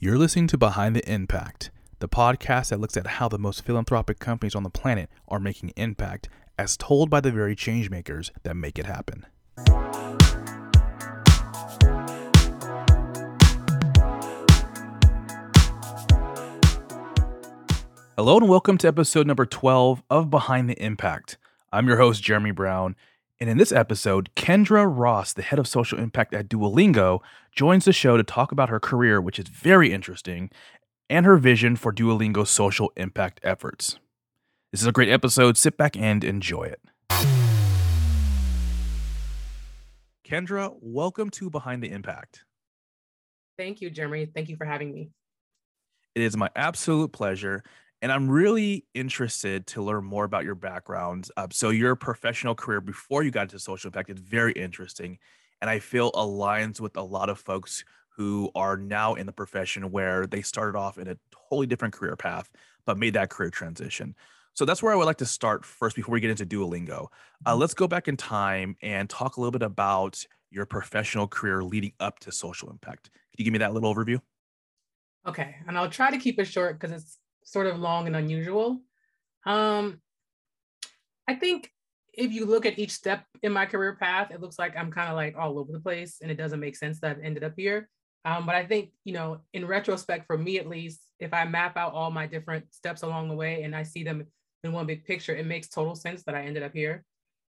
You're listening to Behind the Impact, the podcast that looks at how the most philanthropic companies on the planet are making impact, as told by the very changemakers that make it happen. Hello and welcome to episode number 12 of Behind the Impact. I'm your host, Jeremy Brown, and in this episode, Kendra Ross, the head of social impact at Duolingo, joins the show to talk about her career, which is very interesting, and her vision for Duolingo's social impact efforts. This is a great episode. Sit back and enjoy it. Kendra, welcome to Behind the Impact. Thank you, Jeremy. Thank you for having me. It is my absolute pleasure. And I'm really interested to learn more about your background. Uh, so, your professional career before you got into social impact is very interesting. And I feel aligns with a lot of folks who are now in the profession where they started off in a totally different career path, but made that career transition. So, that's where I would like to start first before we get into Duolingo. Uh, mm-hmm. let's go back in time and talk a little bit about your professional career leading up to social impact. Can you give me that little overview? Okay. And I'll try to keep it short because it's sort of long and unusual. Um, I think if you look at each step in my career path, it looks like I'm kind of like all over the place and it doesn't make sense that I've ended up here. Um, but I think, you know, in retrospect, for me at least, if I map out all my different steps along the way and I see them in one big picture, it makes total sense that I ended up here.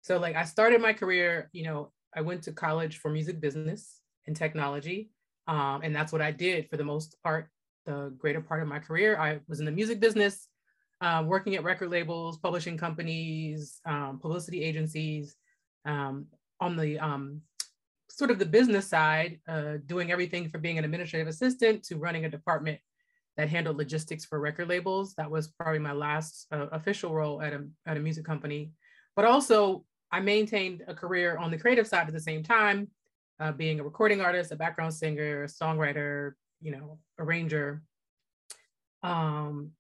So, like, I started my career, you know, I went to college for music business and technology. Um, and that's what I did for the most part the greater part of my career. I was in the music business, uh, working at record labels, publishing companies, um, publicity agencies, um, on the um, sort of the business side, uh, doing everything from being an administrative assistant to running a department that handled logistics for record labels. That was probably my last uh, official role at a, at a music company. But also, I maintained a career on the creative side at the same time, uh, being a recording artist, a background singer, a songwriter, you know, arranger. Um,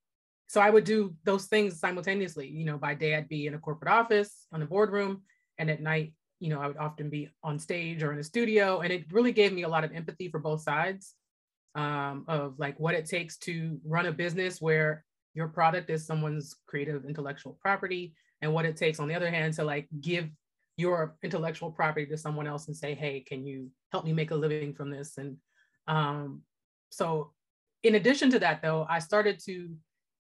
so I would do those things simultaneously. You know, by day I'd be in a corporate office, on a boardroom, and at night, you know, I would often be on stage or in a studio. And it really gave me a lot of empathy for both sides um, of like what it takes to run a business where your product is someone's creative intellectual property, and what it takes on the other hand to like give your intellectual property to someone else and say, hey, can you help me make a living from this? And um, so in addition to that though, I started to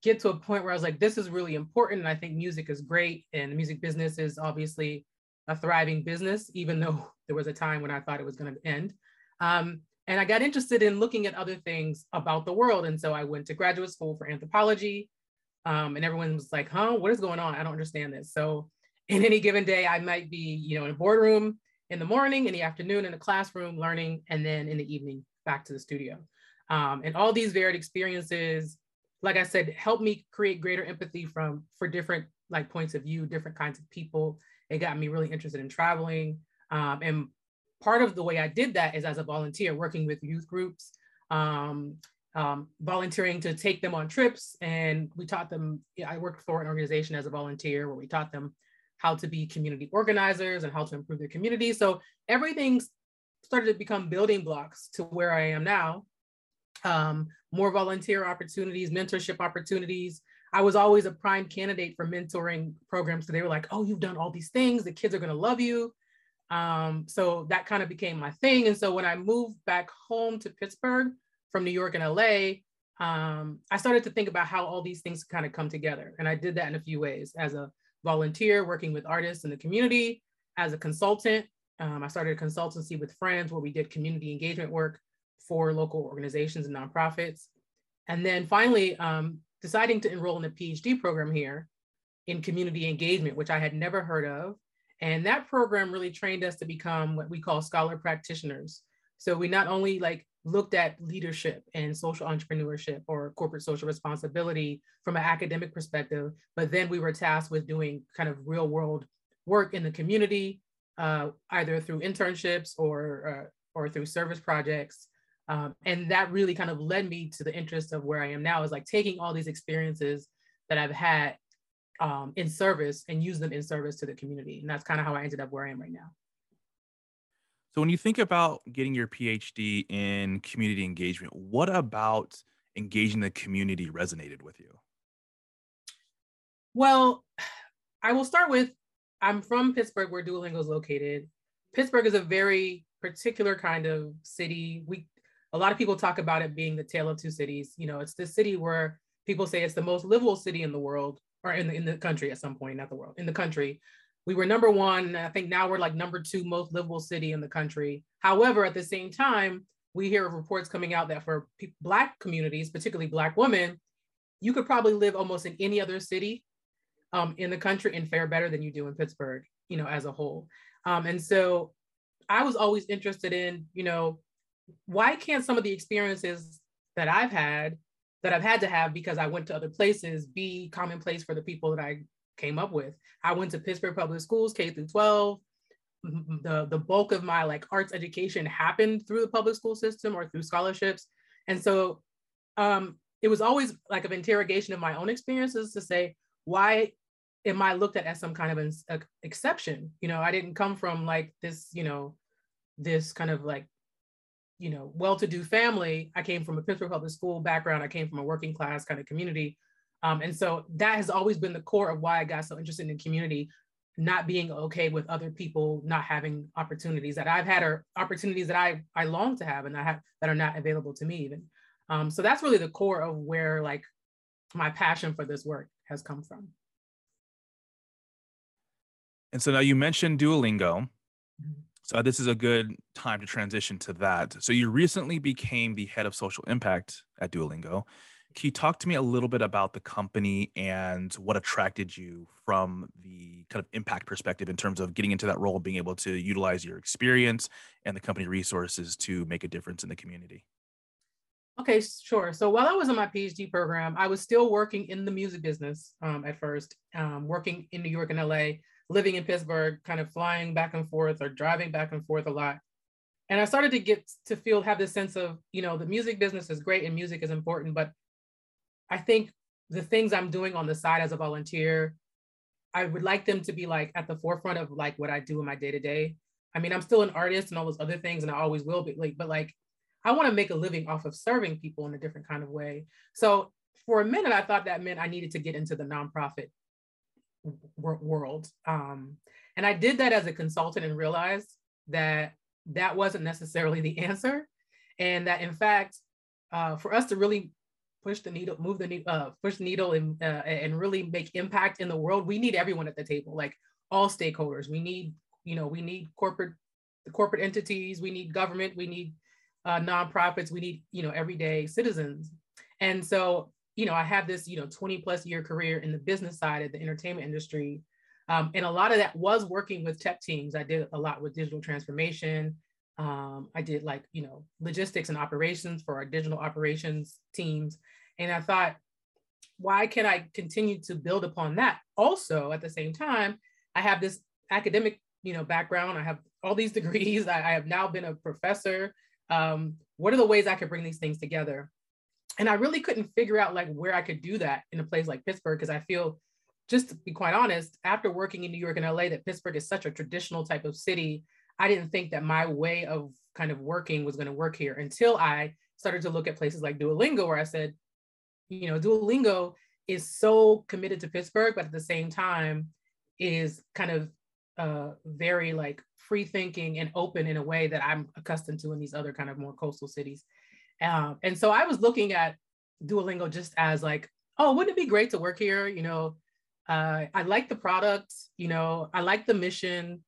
get to a point where I was like, this is really important. And I think music is great. And the music business is obviously a thriving business, even though there was a time when I thought it was going to end. Um, and I got interested in looking at other things about the world. And so I went to graduate school for anthropology. Um, and everyone was like, huh, what is going on? I don't understand this. So in any given day, I might be, you know, in a boardroom in the morning, in the afternoon, in a classroom learning, and then in the evening back to the studio. Um, and all these varied experiences, like I said, helped me create greater empathy from for different like points of view, different kinds of people. It got me really interested in traveling. Um, and part of the way I did that is as a volunteer, working with youth groups, um, um, volunteering to take them on trips. And we taught them, I worked for an organization as a volunteer where we taught them how to be community organizers and how to improve their community. So everything started to become building blocks to where I am now um, more volunteer opportunities, mentorship opportunities. I was always a prime candidate for mentoring programs. So they were like, oh, you've done all these things. The kids are going to love you. Um, so that kind of became my thing. And so when I moved back home to Pittsburgh from New York and LA, um, I started to think about how all these things kind of come together. And I did that in a few ways as a volunteer working with artists in the community, as a consultant. Um, I started a consultancy with friends where we did community engagement work for local organizations and nonprofits. And then finally, um, deciding to enroll in a PhD program here in community engagement, which I had never heard of. And that program really trained us to become what we call scholar practitioners. So we not only like looked at leadership and social entrepreneurship or corporate social responsibility from an academic perspective, but then we were tasked with doing kind of real world work in the community, uh, either through internships or uh, or through service projects um, and that really kind of led me to the interest of where I am now is like taking all these experiences that I've had um, in service and use them in service to the community. And that's kind of how I ended up where I am right now. So when you think about getting your PhD in community engagement, what about engaging the community resonated with you? Well, I will start with I'm from Pittsburgh, where Duolingo is located. Pittsburgh is a very particular kind of city. We a lot of people talk about it being the tale of two cities. You know, it's the city where people say it's the most livable city in the world, or in the, in the country at some point, not the world, in the country. We were number one. I think now we're like number two most livable city in the country. However, at the same time, we hear of reports coming out that for pe- Black communities, particularly Black women, you could probably live almost in any other city um, in the country and fare better than you do in Pittsburgh, you know, as a whole. Um, and so I was always interested in, you know, why can't some of the experiences that I've had, that I've had to have because I went to other places, be commonplace for the people that I came up with? I went to Pittsburgh Public Schools, K through 12. The, the bulk of my like arts education happened through the public school system or through scholarships. And so um, it was always like an interrogation of my own experiences to say, why am I looked at as some kind of an exception? You know, I didn't come from like this, you know, this kind of like, you know, well-to-do family. I came from a Pittsburgh public school background. I came from a working class kind of community. Um, and so that has always been the core of why I got so interested in community, not being okay with other people not having opportunities that I've had or opportunities that I I long to have and I have that are not available to me even. Um, so that's really the core of where like my passion for this work has come from. And so now you mentioned Duolingo. Mm-hmm. So this is a good time to transition to that. So you recently became the head of social impact at Duolingo. Can you talk to me a little bit about the company and what attracted you from the kind of impact perspective in terms of getting into that role, being able to utilize your experience and the company resources to make a difference in the community? Okay, sure. So while I was in my PhD program, I was still working in the music business um, at first, um, working in New York and LA, living in Pittsburgh, kind of flying back and forth or driving back and forth a lot. And I started to get to feel, have this sense of, you know, the music business is great and music is important, but I think the things I'm doing on the side as a volunteer, I would like them to be like at the forefront of like what I do in my day to day. I mean, I'm still an artist and all those other things, and I always will be like, but like I want to make a living off of serving people in a different kind of way. So for a minute, I thought that meant I needed to get into the nonprofit world. Um, and I did that as a consultant and realized that that wasn't necessarily the answer. And that in fact, uh, for us to really push the needle, move the needle, uh, push the needle and, uh, and really make impact in the world, we need everyone at the table, like all stakeholders. We need, you know, we need corporate, the corporate entities, we need government, we need uh, nonprofits. We need, you know, everyday citizens. And so, you know, I have this, you know, 20 plus year career in the business side of the entertainment industry. Um, and a lot of that was working with tech teams. I did a lot with digital transformation. Um, I did like, you know, logistics and operations for our digital operations teams. And I thought, why can I continue to build upon that? Also, at the same time, I have this academic, you know, background. I have all these degrees. I, I have now been a professor um, what are the ways I could bring these things together? And I really couldn't figure out like where I could do that in a place like Pittsburgh because I feel, just to be quite honest, after working in New York and LA, that Pittsburgh is such a traditional type of city. I didn't think that my way of kind of working was going to work here until I started to look at places like Duolingo, where I said, you know, Duolingo is so committed to Pittsburgh, but at the same time is kind of uh, very like free thinking and open in a way that I'm accustomed to in these other kind of more coastal cities. Um, and so I was looking at Duolingo just as like, oh, wouldn't it be great to work here? You know, uh, I like the product, you know, I like the mission.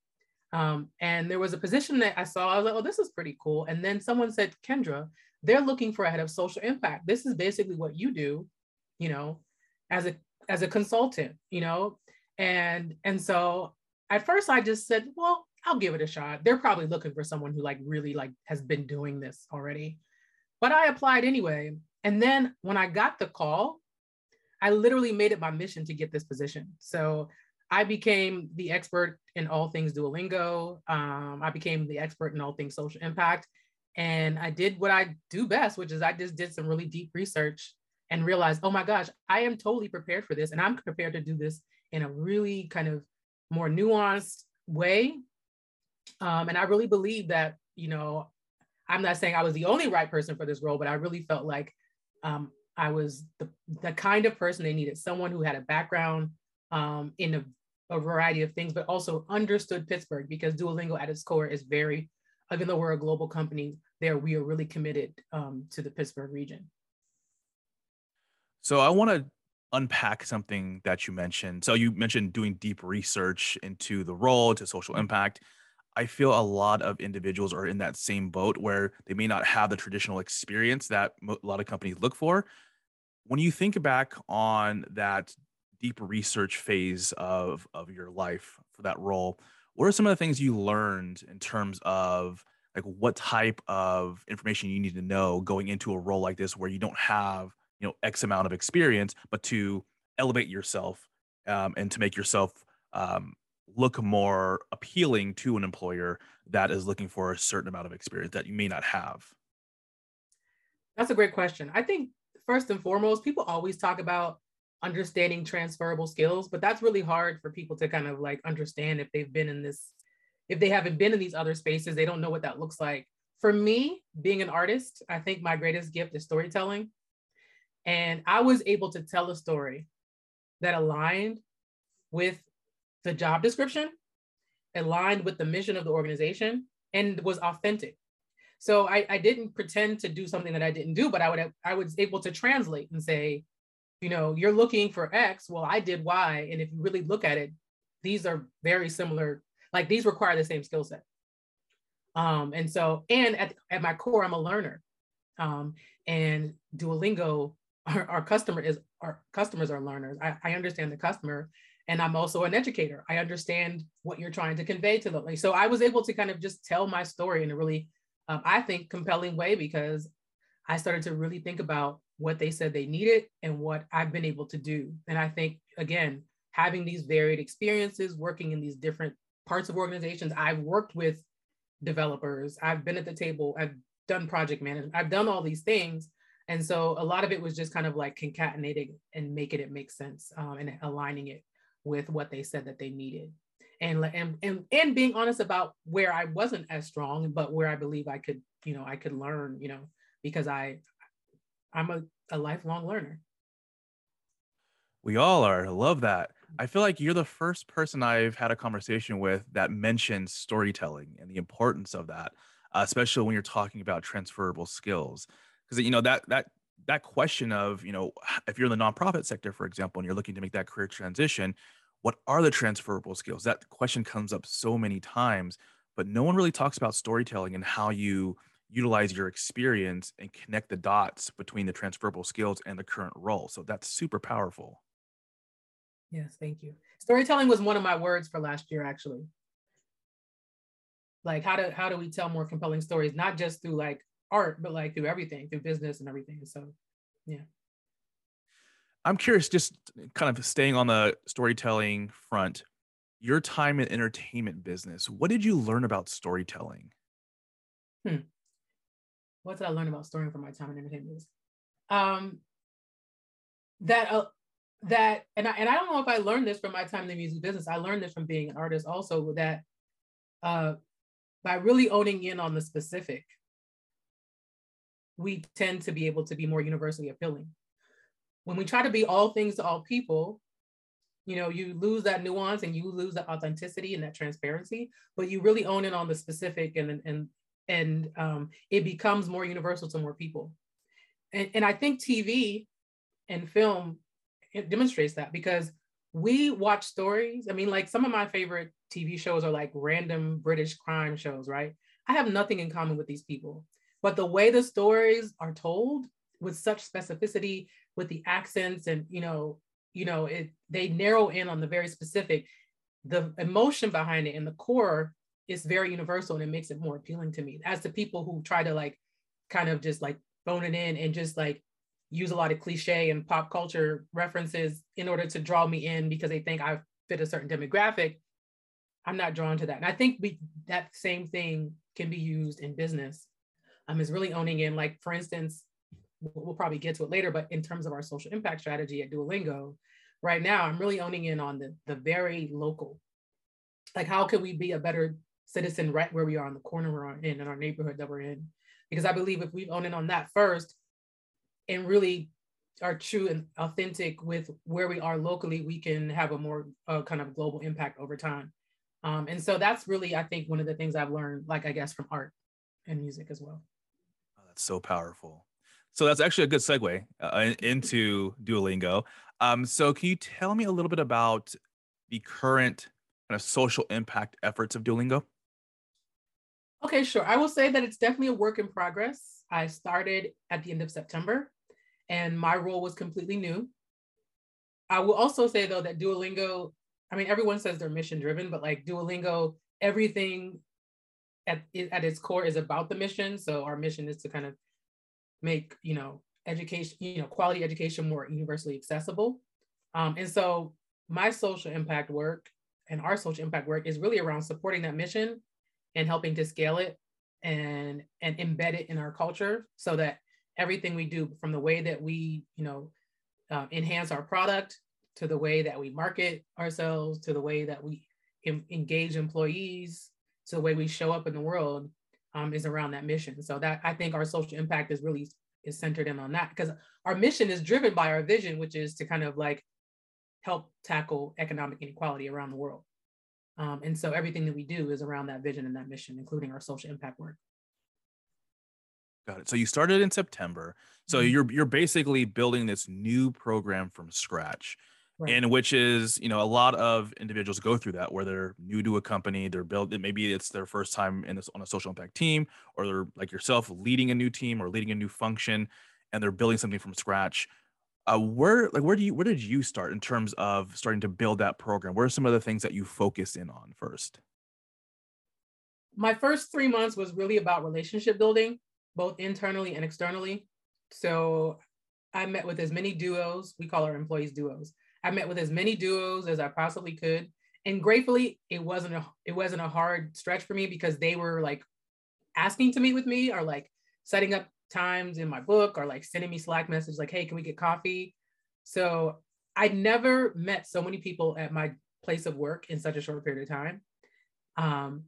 Um, and there was a position that I saw, I was like, oh, this is pretty cool. And then someone said, Kendra, they're looking for a head of social impact. This is basically what you do, you know, as a as a consultant, you know. And and so at first I just said, well, I'll give it a shot. They're probably looking for someone who like really like has been doing this already. But I applied anyway. And then when I got the call, I literally made it my mission to get this position. So I became the expert in all things Duolingo. Um, I became the expert in all things social impact. And I did what I do best, which is I just did some really deep research and realized, oh my gosh, I am totally prepared for this. And I'm prepared to do this in a really kind of more nuanced way Um, and I really believe that, you know, I'm not saying I was the only right person for this role, but I really felt like um, I was the, the kind of person they needed someone who had a background um, in a, a, variety of things, but also understood Pittsburgh because Duolingo at its core is very, even though we're a global company, there we are really committed um, to the Pittsburgh region. So I want to unpack something that you mentioned. So you mentioned doing deep research into the role, to social mm-hmm. impact. I feel a lot of individuals are in that same boat where they may not have the traditional experience that a lot of companies look for. When you think back on that deep research phase of of your life for that role, what are some of the things you learned in terms of like what type of information you need to know going into a role like this where you don't have you know x amount of experience but to elevate yourself um, and to make yourself um, look more appealing to an employer that is looking for a certain amount of experience that you may not have? That's a great question. I think first and foremost, people always talk about understanding transferable skills, but that's really hard for people to kind of like understand if they've been in this, if they haven't been in these other spaces, they don't know what that looks like. For me, being an artist, I think my greatest gift is storytelling. And I was able to tell a story that aligned with the job description aligned with the mission of the organization and was authentic. So I, I didn't pretend to do something that I didn't do, but I would I was able to translate and say, you know, you're looking for X. Well, I did Y. And if you really look at it, these are very similar, like these require the same skill set. Um, and so, and at, at my core, I'm a learner. Um, and Duolingo, our, our customer is our customers are learners. I, I understand the customer and I'm also an educator. I understand what you're trying to convey to them. So I was able to kind of just tell my story in a really, um, I think, compelling way because I started to really think about what they said they needed and what I've been able to do. And I think, again, having these varied experiences, working in these different parts of organizations, I've worked with developers, I've been at the table, I've done project management, I've done all these things. And so a lot of it was just kind of like concatenating and making it make sense um, and aligning it with what they said that they needed and and and, and being honest about where I wasn't as strong, but where I believe I could, you know, I could learn, you know, because I I'm a, a lifelong learner. We all are. I love that. I feel like you're the first person I've had a conversation with that mentions storytelling and the importance of that, especially when you're talking about transferable skills. Because you know that that that question of you know if you're in the nonprofit sector, for example, and you're looking to make that career transition, what are the transferable skills? That question comes up so many times, but no one really talks about storytelling and how you utilize your experience and connect the dots between the transferable skills and the current role. So that's super powerful. Yes, thank you. Storytelling was one of my words for last year, actually. Like how do how do we tell more compelling stories, not just through like art, but like through everything, through business and everything. So yeah. I'm curious, just kind of staying on the storytelling front, your time in entertainment business, what did you learn about storytelling? Hmm. What did I learn about storytelling from my time in entertainment business? Um, that uh, that and I and I don't know if I learned this from my time in the music business. I learned this from being an artist also that uh, by really owning in on the specific, we tend to be able to be more universally appealing when we try to be all things to all people, you know, you lose that nuance and you lose that authenticity and that transparency, but you really own it on the specific and and and um, it becomes more universal to more people. And, and I think TV and film it demonstrates that because we watch stories. I mean, like some of my favorite TV shows are like random British crime shows, right? I have nothing in common with these people, but the way the stories are told with such specificity with the accents and you know you know it they narrow in on the very specific. The emotion behind it and the core is very universal and it makes it more appealing to me. As to people who try to like kind of just like bone it in and just like use a lot of cliche and pop culture references in order to draw me in because they think I fit a certain demographic I'm not drawn to that. And I think we that same thing can be used in business. Um is really owning in like for instance we'll probably get to it later, but in terms of our social impact strategy at Duolingo, right now I'm really owning in on the, the very local. Like how can we be a better citizen right where we are on the corner we're in in our neighborhood that we're in. Because I believe if we own in on that first and really are true and authentic with where we are locally, we can have a more uh, kind of global impact over time. Um, and so that's really, I think, one of the things I've learned, like I guess, from art and music as well. Oh, that's so powerful. So that's actually a good segue uh, into Duolingo. Um, so can you tell me a little bit about the current kind of social impact efforts of Duolingo? Okay, sure. I will say that it's definitely a work in progress. I started at the end of September and my role was completely new. I will also say though that Duolingo, I mean, everyone says they're mission driven, but like Duolingo, everything at, at its core is about the mission. So our mission is to kind of make, you know, education, you know, quality education more universally accessible. Um, and so my social impact work and our social impact work is really around supporting that mission and helping to scale it and and embed it in our culture so that everything we do from the way that we you know uh, enhance our product to the way that we market ourselves to the way that we em- engage employees to the way we show up in the world um, is around that mission so that i think our social impact is really is centered in on that because our mission is driven by our vision which is to kind of like help tackle economic inequality around the world um, and so everything that we do is around that vision and that mission including our social impact work Got it. So you started in September. So mm-hmm. you're you're basically building this new program from scratch. Right. And which is, you know, a lot of individuals go through that where they're new to a company, they're built maybe it's their first time in this on a social impact team, or they're like yourself leading a new team or leading a new function, and they're building something from scratch. Uh, where like where do you where did you start in terms of starting to build that program? What are some of the things that you focus in on first? My first three months was really about relationship building both internally and externally. So I met with as many duos, we call our employees duos. I met with as many duos as I possibly could. And gratefully, it wasn't a it wasn't a hard stretch for me because they were like asking to meet with me or like setting up times in my book or like sending me Slack message like, hey, can we get coffee? So I'd never met so many people at my place of work in such a short period of time. Um,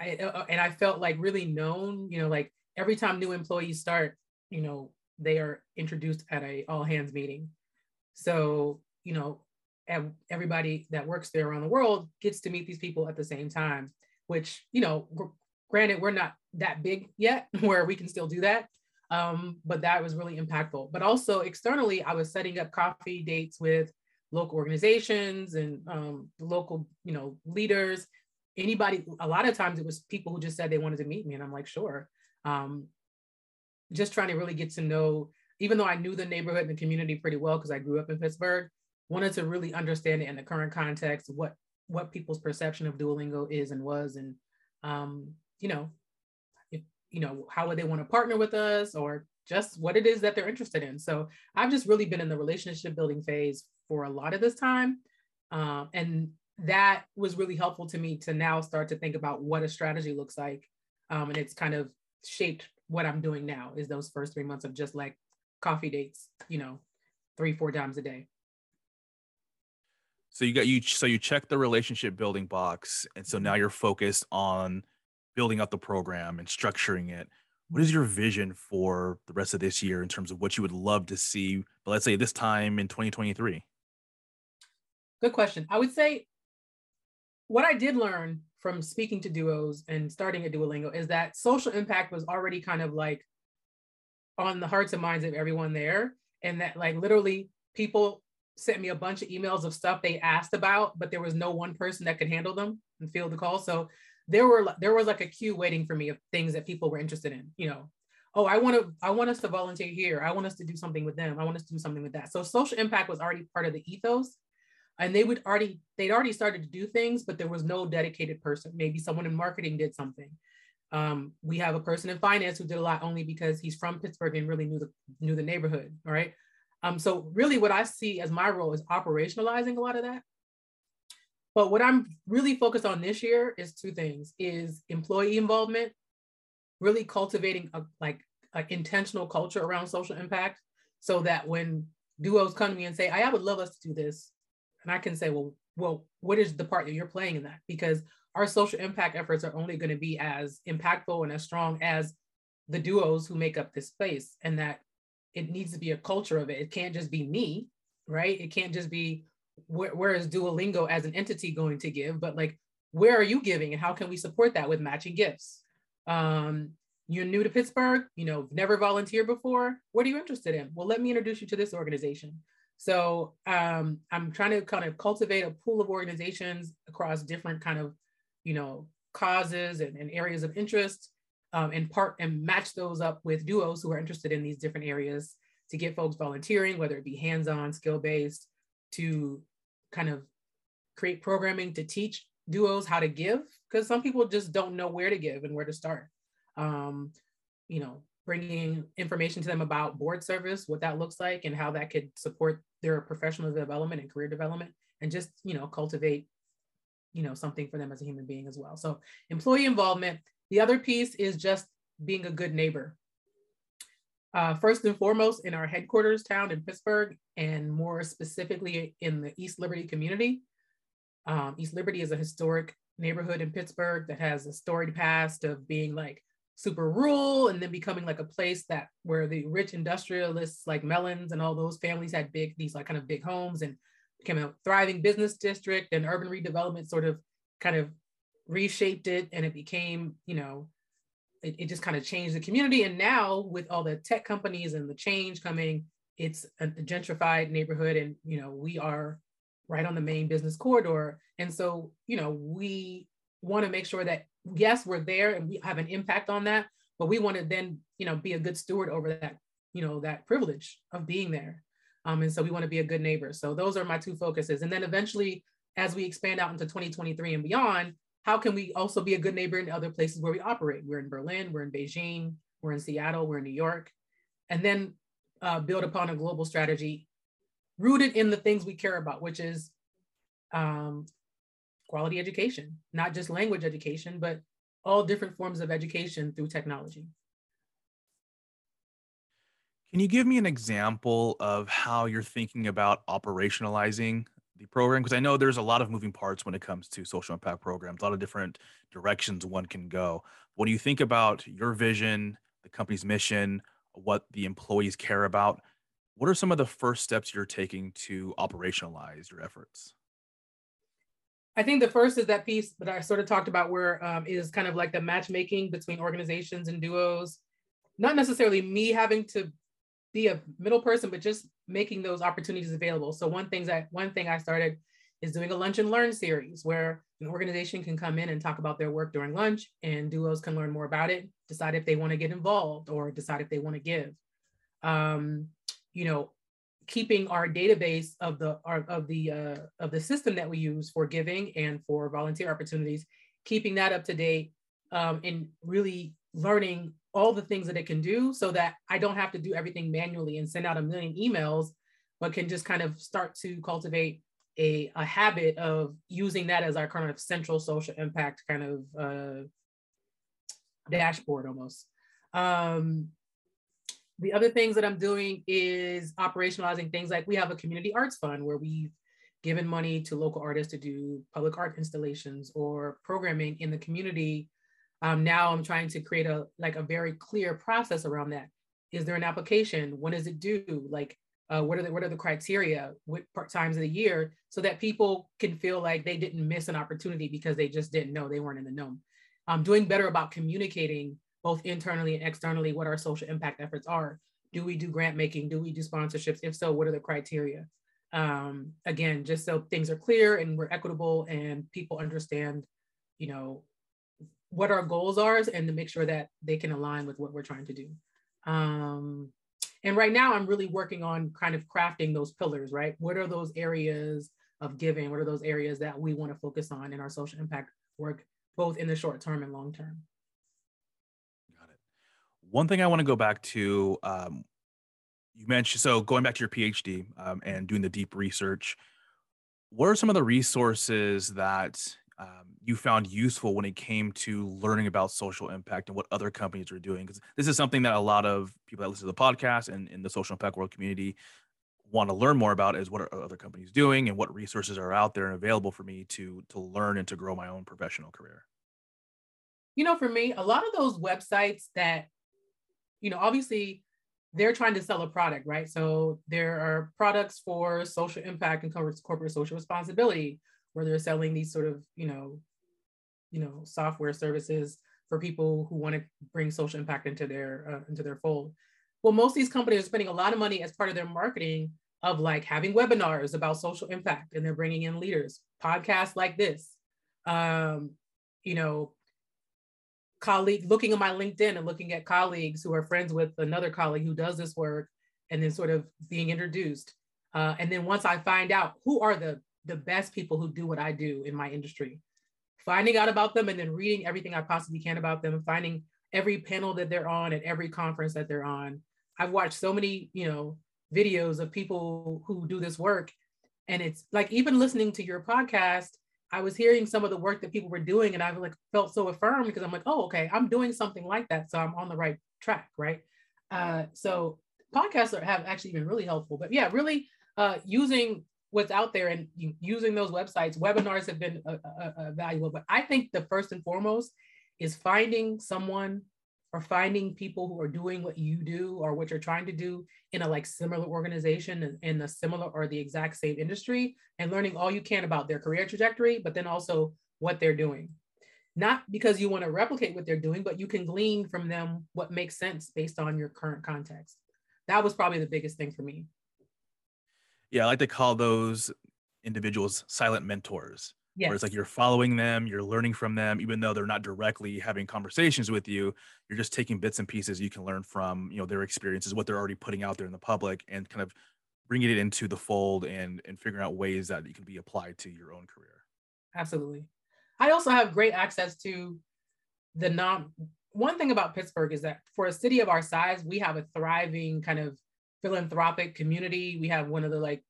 I, uh, and I felt like really known, you know, like every time new employees start, you know, they are introduced at a all hands meeting. So, you know, everybody that works there around the world gets to meet these people at the same time, which, you know, granted, we're not that big yet where we can still do that. Um, but that was really impactful. But also externally, I was setting up coffee dates with local organizations and um, local, you know, leaders. Anybody, a lot of times it was people who just said they wanted to meet me, and I'm like, sure um, just trying to really get to know, even though I knew the neighborhood and the community pretty well because I grew up in Pittsburgh, wanted to really understand it in the current context, what what people's perception of Duolingo is and was, and um, you know, if you know, how would they want to partner with us or just what it is that they're interested in. So I've just really been in the relationship building phase for a lot of this time. Um, and that was really helpful to me to now start to think about what a strategy looks like. Um, and it's kind of shaped what I'm doing now is those first three months of just like coffee dates, you know, three, four times a day. So you got you so you check the relationship building box and so now you're focused on building up the program and structuring it. What is your vision for the rest of this year in terms of what you would love to see, but let's say this time in 2023? Good question. I would say what I did learn from speaking to duos and starting at Duolingo is that social impact was already kind of like on the hearts and minds of everyone there. And that like literally people sent me a bunch of emails of stuff they asked about, but there was no one person that could handle them and field the call. So there were there was like a queue waiting for me of things that people were interested in, you know. Oh, I want to I want us to volunteer here. I want us to do something with them. I want us to do something with that. So social impact was already part of the ethos and they would already they'd already started to do things but there was no dedicated person maybe someone in marketing did something um, we have a person in finance who did a lot only because he's from pittsburgh and really knew the knew the neighborhood all right um, so really what i see as my role is operationalizing a lot of that but what i'm really focused on this year is two things is employee involvement really cultivating a like an intentional culture around social impact so that when duos come to me and say I would love us to do this and I can say, well, well, what is the part that you're playing in that? Because our social impact efforts are only going to be as impactful and as strong as the duos who make up this space and that it needs to be a culture of it. It can't just be me right? It can't just be where, where is duolingo as an entity going to give but like where are you giving and how can we support that with matching gifts? Um, you're new to pittsburgh you know never volunteered before. What are you interested in? Well let me introduce you to this organization. So um, i'm trying to kind of cultivate a pool of organizations across different kind of you know causes and, and areas of interest um, and part and match those up with duos who are interested in these different areas to get folks volunteering whether it be hands-on skill-based to kind of create programming to teach duos how to give because some people just don't know where to give and where to start. Um, you know bringing information to them about board service what that looks like and how that could support their professional development and career development and just you know cultivate you know something for them as a human being as well. So employee involvement the other piece is just being a good neighbor. Uh, first and foremost in our headquarters town in pittsburgh and more specifically in the east liberty community. Um, east liberty is a historic neighborhood in pittsburgh that has a storied past of being like super rural and then becoming like a place that where the rich industrialists like Mellons and all those families had big these like kind of big homes and became a thriving business district and urban redevelopment sort of kind of reshaped it and it became you know it, it just kind of changed the community. And now with all the tech companies and the change coming it's a gentrified neighborhood and you know we are right on the main business corridor. And so you know we want to make sure that yes we're there and we have an impact on that but we want to then you know be a good steward over that you know that privilege of being there. Um, and so we want to be a good neighbor. So those are my two focuses. And then eventually as we expand out into 2023 and beyond how can we also be a good neighbor in other places where we operate we're in berlin we're in beijing we're in seattle we're in new york and then uh, build upon a global strategy rooted in the things we care about which is um, quality education, not just language education, but all different forms of education through technology. Can you give me an example of how you're thinking about operationalizing the program? Because I know there's a lot of moving parts when it comes to social impact programs, a lot of different directions one can go. When you think about your vision, the company's mission, what the employees care about, what are some of the first steps you're taking to operationalize your efforts? I think the first is that piece that I sort of talked about, where um, is kind of like the matchmaking between organizations and duos. Not necessarily me having to be a middle person, but just making those opportunities available. So one thing that one thing I started is doing a lunch and learn series where an organization can come in and talk about their work during lunch, and duos can learn more about it, decide if they want to get involved or decide if they want to give. Um, you know, keeping our database of the our, of the uh, of the system that we use for giving and for volunteer opportunities, keeping that up to date, um, and really learning all the things that it can do, so that I don't have to do everything manually and send out a million emails, but can just kind of start to cultivate a, a habit of using that as our kind of central social impact kind of uh, dashboard almost. Um, the other things that I'm doing is operationalizing things like we have a community arts fund where we've given money to local artists to do public art installations or programming in the community. Um, now I'm trying to create a like a very clear process around that. Is there an application? When is it due? Like, uh, what are the what are the criteria? What part times of the year? So that people can feel like they didn't miss an opportunity because they just didn't know they weren't in the know. I'm doing better about communicating both internally and externally what our social impact efforts are. Do we do grant making? Do we do sponsorships? If so, what are the criteria? Um, again, just so things are clear and we're equitable and people understand, you know, what our goals are and to make sure that they can align with what we're trying to do. Um, and right now I'm really working on kind of crafting those pillars, right? What are those areas of giving? What are those areas that we want to focus on in our social impact work, both in the short term and long term? Got it. One thing I want to go back to, um, you mentioned, so going back to your PhD um, and doing the deep research, what are some of the resources that um, you found useful when it came to learning about social impact and what other companies are doing? Because this is something that a lot of people that listen to the podcast and in the social impact world community want to learn more about is what are other companies doing and what resources are out there and available for me to to learn and to grow my own professional career you know for me a lot of those websites that you know obviously they're trying to sell a product right so there are products for social impact and corporate social responsibility where they're selling these sort of you know you know software services for people who want to bring social impact into their uh, into their fold. Well most of these companies are spending a lot of money as part of their marketing of like having webinars about social impact and they're bringing in leaders podcasts like this um, you know colleague looking at my linkedin and looking at colleagues who are friends with another colleague who does this work and then sort of being introduced. Uh, and then once i find out who are the the best people who do what i do in my industry finding out about them and then reading everything i possibly can about them finding every panel that they're on at every conference that they're on i've watched so many you know videos of people who do this work. And it's like even listening to your podcast, I was hearing some of the work that people were doing, and I like felt so affirmed because I'm like, oh, okay, I'm doing something like that, so I'm on the right track, right? Uh, so podcasts are, have actually been really helpful, but yeah, really uh, using what's out there and using those websites, webinars have been valuable. But I think the first and foremost is finding someone or finding people who are doing what you do or what you're trying to do in a like similar organization in a similar or the exact same industry and learning all you can about their career trajectory but then also what they're doing not because you want to replicate what they're doing but you can glean from them what makes sense based on your current context that was probably the biggest thing for me yeah i like to call those individuals silent mentors Yes. Where it's like you're following them, you're learning from them, even though they're not directly having conversations with you. You're just taking bits and pieces you can learn from, you know, their experiences, what they're already putting out there in the public, and kind of bringing it into the fold and and figuring out ways that it can be applied to your own career. Absolutely. I also have great access to the non. One thing about Pittsburgh is that for a city of our size, we have a thriving kind of philanthropic community. We have one of the like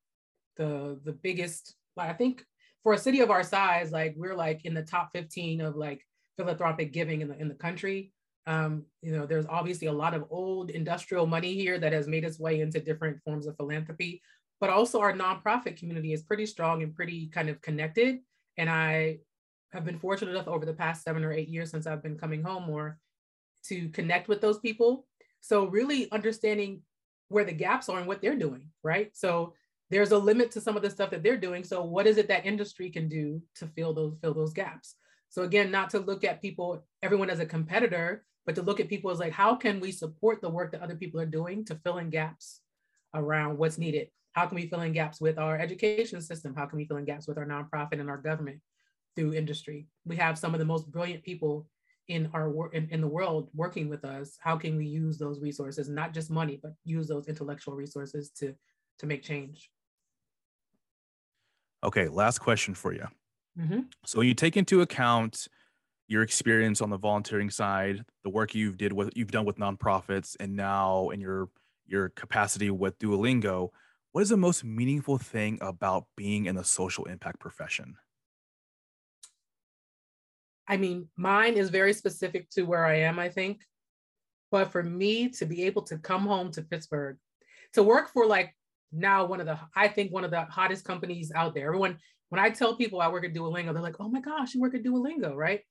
the the biggest. Like I think for a city of our size, like we're like in the top 15 of like philanthropic giving in the in the country. Um, you know, there's obviously a lot of old industrial money here that has made its way into different forms of philanthropy, but also our nonprofit community is pretty strong and pretty kind of connected. And I have been fortunate enough over the past seven or eight years since I've been coming home more to connect with those people. So really understanding where the gaps are and what they're doing, right? So there's a limit to some of the stuff that they're doing. So what is it that industry can do to fill those fill those gaps? So again, not to look at people, everyone as a competitor, but to look at people as like, how can we support the work that other people are doing to fill in gaps around what's needed? How can we fill in gaps with our education system? How can we fill in gaps with our nonprofit and our government through industry? We have some of the most brilliant people in our work in, in the world working with us. How can we use those resources, not just money, but use those intellectual resources to to make change? Okay, last question for you. Mm-hmm. So when you take into account your experience on the volunteering side, the work you've did with you've done with nonprofits, and now in your your capacity with Duolingo, what is the most meaningful thing about being in the social impact profession? I mean, mine is very specific to where I am, I think. But for me to be able to come home to Pittsburgh, to work for like now one of the I think one of the hottest companies out there. Everyone, when I tell people I work at Duolingo, they're like, "Oh my gosh, you work at Duolingo, right?"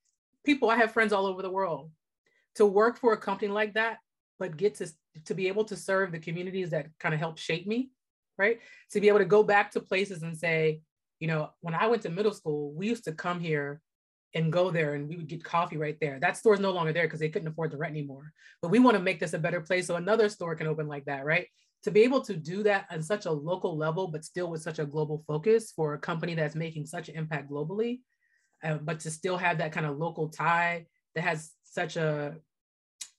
People, I have friends all over the world. To work for a company like that, but get to to be able to serve the communities that kind of help shape me, right? To be able to go back to places and say, you know, when I went to middle school, we used to come here and go there and we would get coffee right there. That store is no longer there because they couldn't afford the rent anymore. But we want to make this a better place so another store can open like that, right? to be able to do that on such a local level, but still with such a global focus for a company that's making such an impact globally, uh, but to still have that kind of local tie that has such a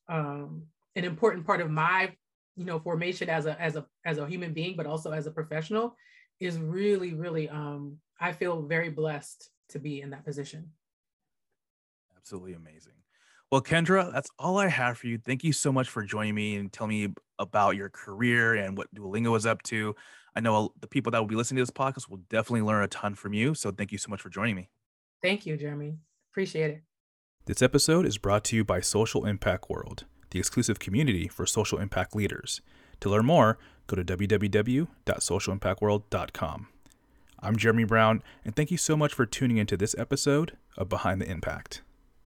um, an important part of my you know formation as a as a as a human being, but also as a professional, is really really um, I feel very blessed to be in that position. Absolutely amazing. Well, Kendra, that's all I have for you. Thank you so much for joining me and telling me about your career and what Duolingo is up to. I know the people that will be listening to this podcast will definitely learn a ton from you. So thank you so much for joining me. Thank you, Jeremy. Appreciate it. This episode is brought to you by Social Impact World, the exclusive community for social impact leaders. To learn more, go to www.socialimpactworld.com. I'm Jeremy Brown, and thank you so much for tuning into this episode of Behind the Impact.